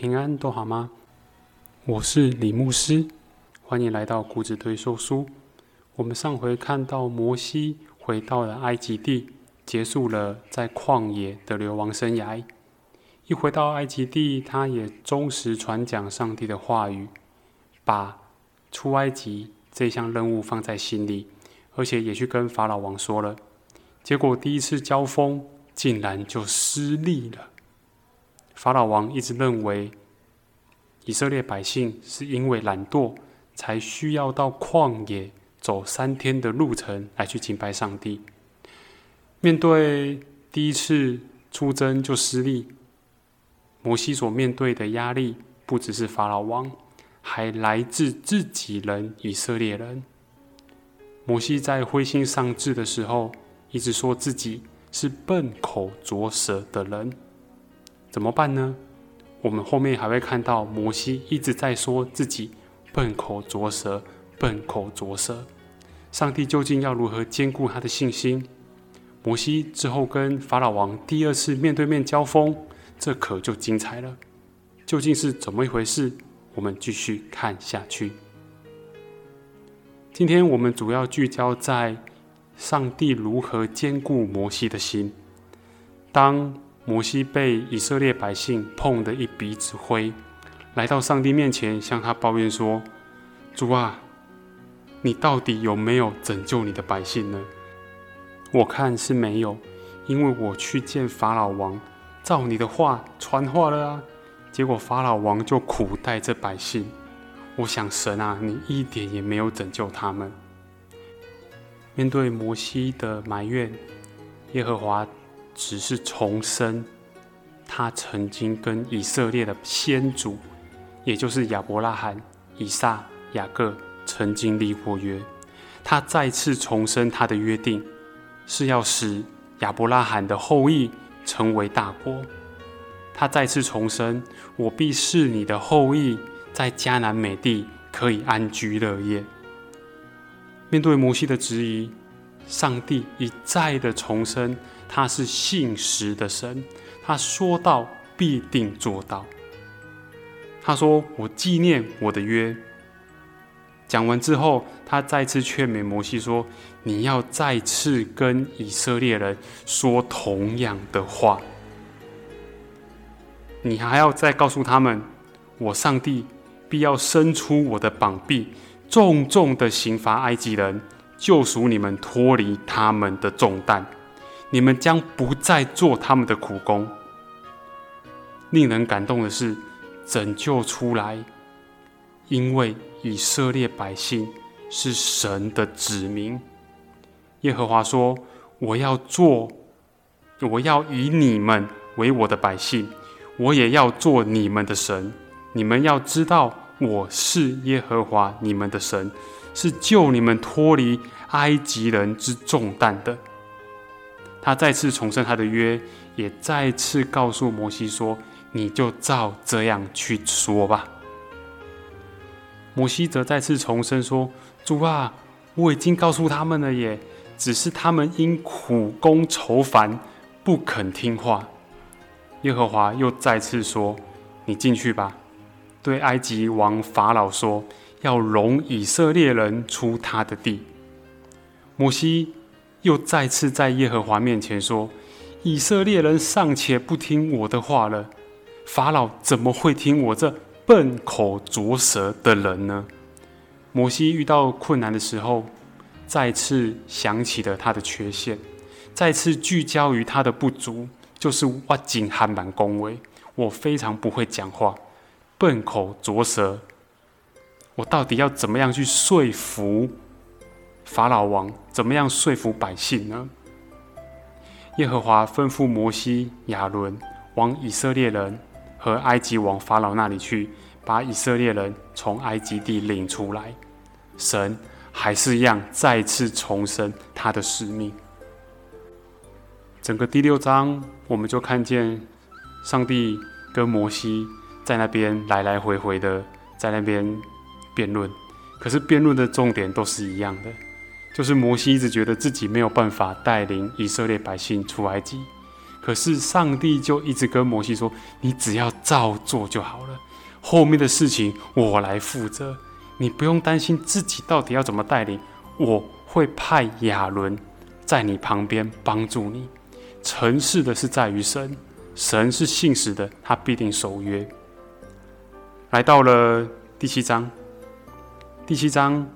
平安，都好吗？我是李牧师，欢迎来到谷子推说书。我们上回看到摩西回到了埃及地，结束了在旷野的流亡生涯。一回到埃及地，他也忠实传讲上帝的话语，把出埃及这项任务放在心里，而且也去跟法老王说了。结果第一次交锋，竟然就失利了。法老王一直认为，以色列百姓是因为懒惰，才需要到旷野走三天的路程来去敬拜上帝。面对第一次出征就失利，摩西所面对的压力不只是法老王，还来自自己人以色列人。摩西在灰心丧志的时候，一直说自己是笨口拙舌的人。怎么办呢？我们后面还会看到摩西一直在说自己笨口拙舌，笨口拙舌。上帝究竟要如何兼顾他的信心？摩西之后跟法老王第二次面对面交锋，这可就精彩了。究竟是怎么一回事？我们继续看下去。今天我们主要聚焦在上帝如何兼顾摩西的心。当摩西被以色列百姓碰的一鼻子灰，来到上帝面前，向他抱怨说：“主啊，你到底有没有拯救你的百姓呢？我看是没有，因为我去见法老王，照你的话传话了啊，结果法老王就苦待这百姓。我想神啊，你一点也没有拯救他们。”面对摩西的埋怨，耶和华。只是重生，他曾经跟以色列的先祖，也就是亚伯拉罕、以撒、雅各曾经立过约。他再次重申他的约定，是要使亚伯拉罕的后裔成为大国。他再次重申：“我必是你的后裔，在迦南美地可以安居乐业。”面对摩西的质疑，上帝一再的重申。他是信实的神，他说到必定做到。他说：“我纪念我的约。”讲完之后，他再次劝勉摩西说：“你要再次跟以色列人说同样的话，你还要再告诉他们，我上帝必要伸出我的膀臂，重重的刑罚埃及人，救赎你们脱离他们的重担。”你们将不再做他们的苦工。令人感动的是，拯救出来，因为以色列百姓是神的子民。耶和华说：“我要做，我要以你们为我的百姓，我也要做你们的神。你们要知道，我是耶和华你们的神，是救你们脱离埃及人之重担的。”他再次重申他的约，也再次告诉摩西说：“你就照这样去说吧。”摩西则再次重申说：“主啊，我已经告诉他们了耶，只是他们因苦功愁烦，不肯听话。”耶和华又再次说：“你进去吧，对埃及王法老说，要容以色列人出他的地。”摩西。又再次在耶和华面前说：“以色列人尚且不听我的话了，法老怎么会听我这笨口拙舌的人呢？”摩西遇到困难的时候，再次想起了他的缺陷，再次聚焦于他的不足，就是挖井还蛮恭维。我非常不会讲话，笨口拙舌，我到底要怎么样去说服？法老王怎么样说服百姓呢？耶和华吩咐摩西、亚伦往以色列人和埃及王法老那里去，把以色列人从埃及地领出来。神还是一样再次重申他的使命。整个第六章，我们就看见上帝跟摩西在那边来来回回的在那边辩论，可是辩论的重点都是一样的。就是摩西一直觉得自己没有办法带领以色列百姓出埃及，可是上帝就一直跟摩西说：“你只要照做就好了，后面的事情我来负责，你不用担心自己到底要怎么带领，我会派亚伦在你旁边帮助你。成事的是在于神，神是信实的，他必定守约。”来到了第七章，第七章，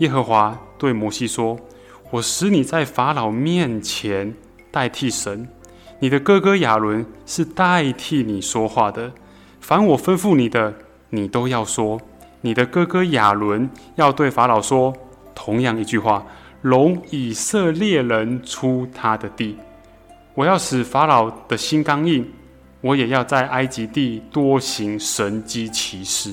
耶和华对摩西说：“我使你在法老面前。”代替神，你的哥哥亚伦是代替你说话的。凡我吩咐你的，你都要说。你的哥哥亚伦要对法老说同样一句话：容以色列人出他的地。我要使法老的心刚硬，我也要在埃及地多行神机奇事。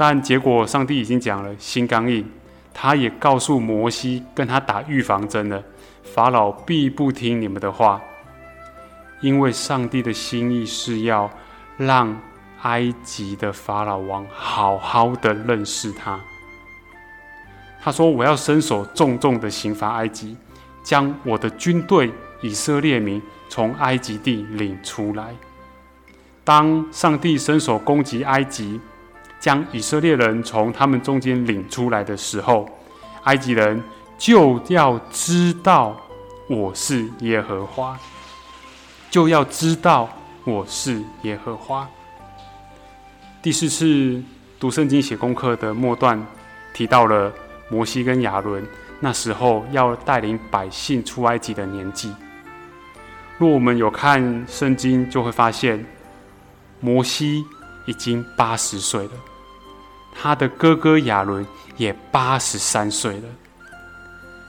但结果，上帝已经讲了，心刚硬，他也告诉摩西，跟他打预防针了。法老必不听你们的话，因为上帝的心意是要让埃及的法老王好好的认识他。他说：“我要伸手重重的刑罚埃及，将我的军队以色列民从埃及地领出来。当上帝伸手攻击埃及，将以色列人从他们中间领出来的时候，埃及人。”就要知道我是耶和华，就要知道我是耶和华。第四次读圣经写功课的末段提到了摩西跟亚伦那时候要带领百姓出埃及的年纪。若我们有看圣经，就会发现摩西已经八十岁了，他的哥哥亚伦也八十三岁了。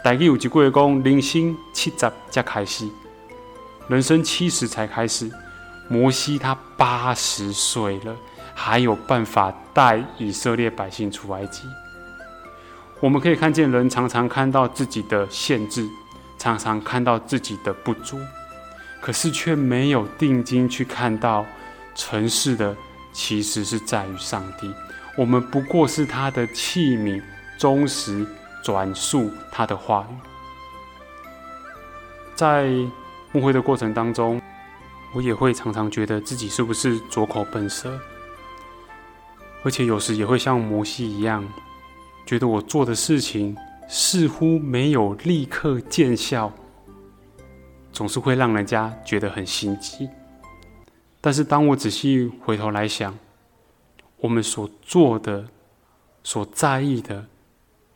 大概有一个月讲，人生七十才开始，人生七十才开始。摩西他八十岁了，还有办法带以色列百姓出埃及。我们可以看见，人常常看到自己的限制，常常看到自己的不足，可是却没有定睛去看到，城市的其实是在于上帝。我们不过是他的器皿，忠实。转述他的话语，在牧会的过程当中，我也会常常觉得自己是不是拙口笨舌，而且有时也会像摩西一样，觉得我做的事情似乎没有立刻见效，总是会让人家觉得很心急。但是当我仔细回头来想，我们所做的、所在意的。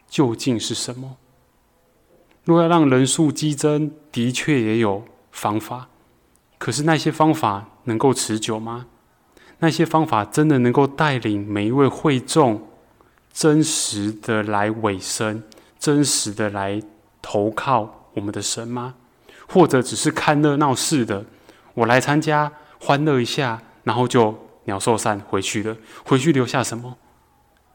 究竟是什么？若要让人数激增，的确也有方法。可是那些方法能够持久吗？那些方法真的能够带领每一位会众真实的来委身，真实的来投靠我们的神吗？或者只是看热闹似的，我来参加欢乐一下，然后就鸟兽散回去了？回去留下什么？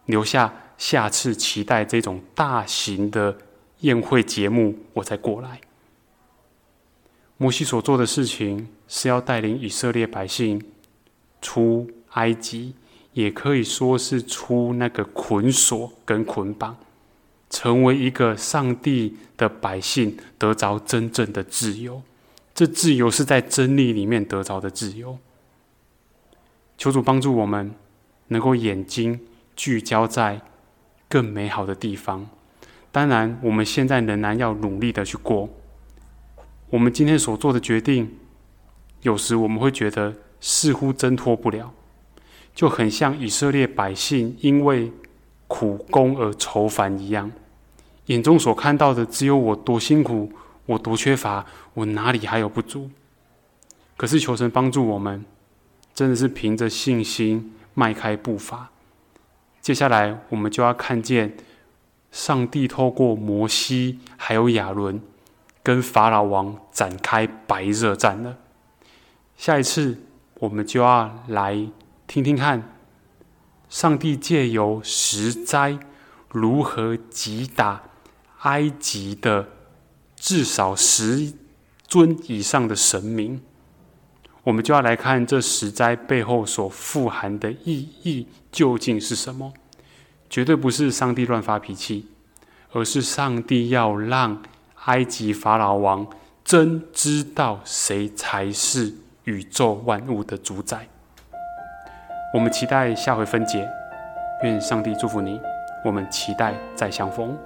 留下。下次期待这种大型的宴会节目，我再过来。摩西所做的事情是要带领以色列百姓出埃及，也可以说是出那个捆锁跟捆绑，成为一个上帝的百姓，得着真正的自由。这自由是在真理里面得着的自由。求主帮助我们，能够眼睛聚焦在。更美好的地方，当然，我们现在仍然要努力的去过。我们今天所做的决定，有时我们会觉得似乎挣脱不了，就很像以色列百姓因为苦功而愁烦一样，眼中所看到的只有我多辛苦，我多缺乏，我哪里还有不足？可是求神帮助我们，真的是凭着信心迈开步伐。接下来，我们就要看见上帝透过摩西还有亚伦，跟法老王展开白热战了。下一次，我们就要来听听看，上帝借由十灾如何击打埃及的至少十尊以上的神明。我们就要来看这十灾背后所富含的意义究竟是什么？绝对不是上帝乱发脾气，而是上帝要让埃及法老王真知道谁才是宇宙万物的主宰。我们期待下回分解，愿上帝祝福你。我们期待再相逢。